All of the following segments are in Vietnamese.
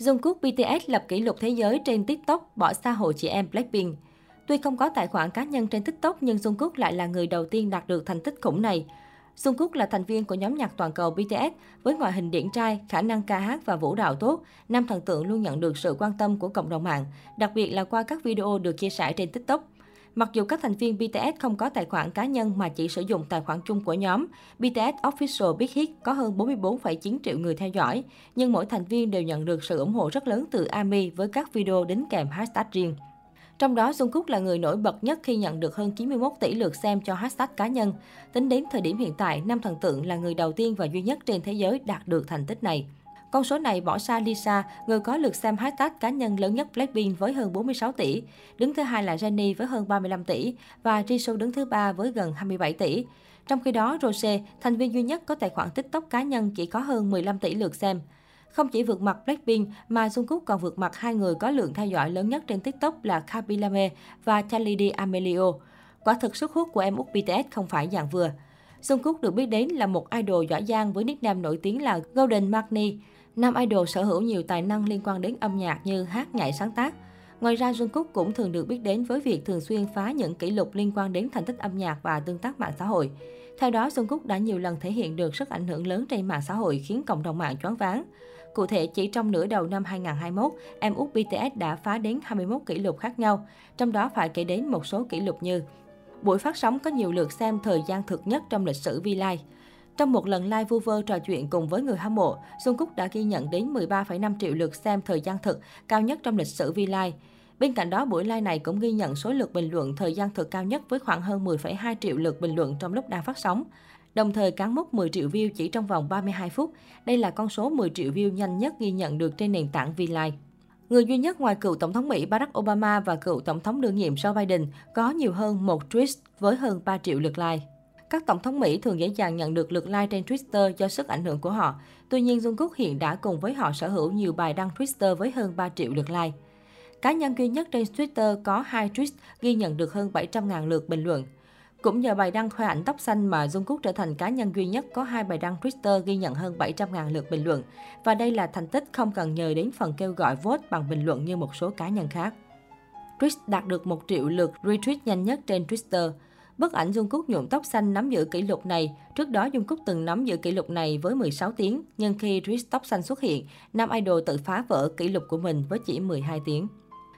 Jungkook BTS lập kỷ lục thế giới trên TikTok bỏ xa hộ chị em Blackpink. Tuy không có tài khoản cá nhân trên TikTok nhưng Jungkook lại là người đầu tiên đạt được thành tích khủng này. Jungkook là thành viên của nhóm nhạc toàn cầu BTS với ngoại hình điển trai, khả năng ca hát và vũ đạo tốt. Nam thần tượng luôn nhận được sự quan tâm của cộng đồng mạng, đặc biệt là qua các video được chia sẻ trên TikTok. Mặc dù các thành viên BTS không có tài khoản cá nhân mà chỉ sử dụng tài khoản chung của nhóm, BTS Official Big Hit có hơn 44,9 triệu người theo dõi, nhưng mỗi thành viên đều nhận được sự ủng hộ rất lớn từ ARMY với các video đính kèm hashtag riêng. Trong đó, Jungkook là người nổi bật nhất khi nhận được hơn 91 tỷ lượt xem cho hashtag cá nhân. Tính đến thời điểm hiện tại, nam thần tượng là người đầu tiên và duy nhất trên thế giới đạt được thành tích này. Con số này bỏ xa Lisa, người có lượt xem hashtag cá nhân lớn nhất Blackpink với hơn 46 tỷ. Đứng thứ hai là Jennie với hơn 35 tỷ và Jisoo đứng thứ ba với gần 27 tỷ. Trong khi đó, Rose, thành viên duy nhất có tài khoản TikTok cá nhân chỉ có hơn 15 tỷ lượt xem. Không chỉ vượt mặt Blackpink mà Jungkook còn vượt mặt hai người có lượng theo dõi lớn nhất trên TikTok là Kabilame và Charlie amelio Quả thực sức hút của em út BTS không phải dạng vừa. Jungkook được biết đến là một idol giỏi giang với nickname nổi tiếng là Golden Magni. Nam idol sở hữu nhiều tài năng liên quan đến âm nhạc như hát, nhảy, sáng tác. Ngoài ra, Jungkook cũng thường được biết đến với việc thường xuyên phá những kỷ lục liên quan đến thành tích âm nhạc và tương tác mạng xã hội. Theo đó, Jungkook đã nhiều lần thể hiện được sức ảnh hưởng lớn trên mạng xã hội khiến cộng đồng mạng choáng váng. Cụ thể, chỉ trong nửa đầu năm 2021, em út BTS đã phá đến 21 kỷ lục khác nhau, trong đó phải kể đến một số kỷ lục như Buổi phát sóng có nhiều lượt xem thời gian thực nhất trong lịch sử V-Live. Trong một lần live vu vơ trò chuyện cùng với người hâm mộ, Xuân Cúc đã ghi nhận đến 13,5 triệu lượt xem thời gian thực, cao nhất trong lịch sử V-Live. Bên cạnh đó, buổi live này cũng ghi nhận số lượt bình luận thời gian thực cao nhất với khoảng hơn 10,2 triệu lượt bình luận trong lúc đang phát sóng. Đồng thời cán mốc 10 triệu view chỉ trong vòng 32 phút. Đây là con số 10 triệu view nhanh nhất ghi nhận được trên nền tảng V-Live. Người duy nhất ngoài cựu Tổng thống Mỹ Barack Obama và cựu Tổng thống đương nhiệm Joe Biden có nhiều hơn một tweet với hơn 3 triệu lượt like. Các tổng thống Mỹ thường dễ dàng nhận được lượt like trên Twitter do sức ảnh hưởng của họ. Tuy nhiên, Jungkook hiện đã cùng với họ sở hữu nhiều bài đăng Twitter với hơn 3 triệu lượt like. Cá nhân duy nhất trên Twitter có hai tweet ghi nhận được hơn 700.000 lượt bình luận. Cũng nhờ bài đăng khoe ảnh tóc xanh mà Jungkook trở thành cá nhân duy nhất có hai bài đăng Twitter ghi nhận hơn 700.000 lượt bình luận. Và đây là thành tích không cần nhờ đến phần kêu gọi vote bằng bình luận như một số cá nhân khác. Twitch đạt được 1 triệu lượt retweet nhanh nhất trên Twitter. Bức ảnh Jungkook nhuộm tóc xanh nắm giữ kỷ lục này. Trước đó, Jungkook từng nắm giữ kỷ lục này với 16 tiếng, nhưng khi Chris tóc xanh xuất hiện, nam idol tự phá vỡ kỷ lục của mình với chỉ 12 tiếng.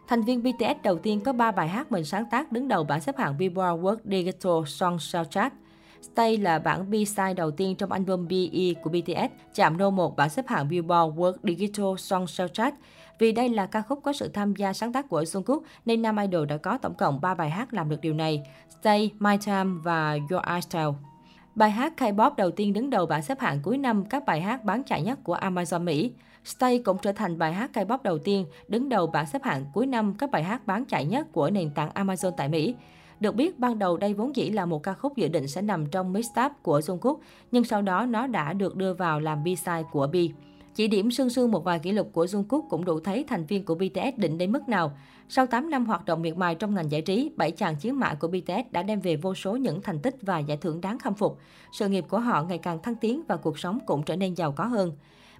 Thành viên BTS đầu tiên có 3 bài hát mình sáng tác đứng đầu bảng xếp hạng Billboard World Digital Song Chart. Stay là bản B-side đầu tiên trong album BE của BTS, chạm nô 1 bảng xếp hạng Billboard World Digital Song Chart. Vì đây là ca khúc có sự tham gia sáng tác của Jungkook, nên nam idol đã có tổng cộng 3 bài hát làm được điều này, Stay, My Time và Your Eyes Tell. Bài hát K-pop đầu tiên đứng đầu bảng xếp hạng cuối năm các bài hát bán chạy nhất của Amazon Mỹ. Stay cũng trở thành bài hát K-pop đầu tiên đứng đầu bảng xếp hạng cuối năm các bài hát bán chạy nhất của nền tảng Amazon tại Mỹ. Được biết, ban đầu đây vốn dĩ là một ca khúc dự định sẽ nằm trong mixtape của Jungkook, nhưng sau đó nó đã được đưa vào làm B-side của B. Chỉ điểm sương sương một vài kỷ lục của Jungkook cũng đủ thấy thành viên của BTS định đến mức nào. Sau 8 năm hoạt động miệt mài trong ngành giải trí, bảy chàng chiến mã của BTS đã đem về vô số những thành tích và giải thưởng đáng khâm phục. Sự nghiệp của họ ngày càng thăng tiến và cuộc sống cũng trở nên giàu có hơn.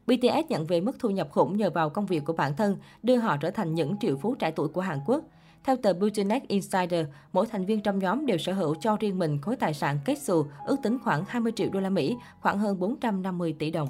BTS nhận về mức thu nhập khủng nhờ vào công việc của bản thân, đưa họ trở thành những triệu phú trẻ tuổi của Hàn Quốc. Theo tờ Business Insider, mỗi thành viên trong nhóm đều sở hữu cho riêng mình khối tài sản kết xù ước tính khoảng 20 triệu đô la Mỹ, khoảng hơn 450 tỷ đồng.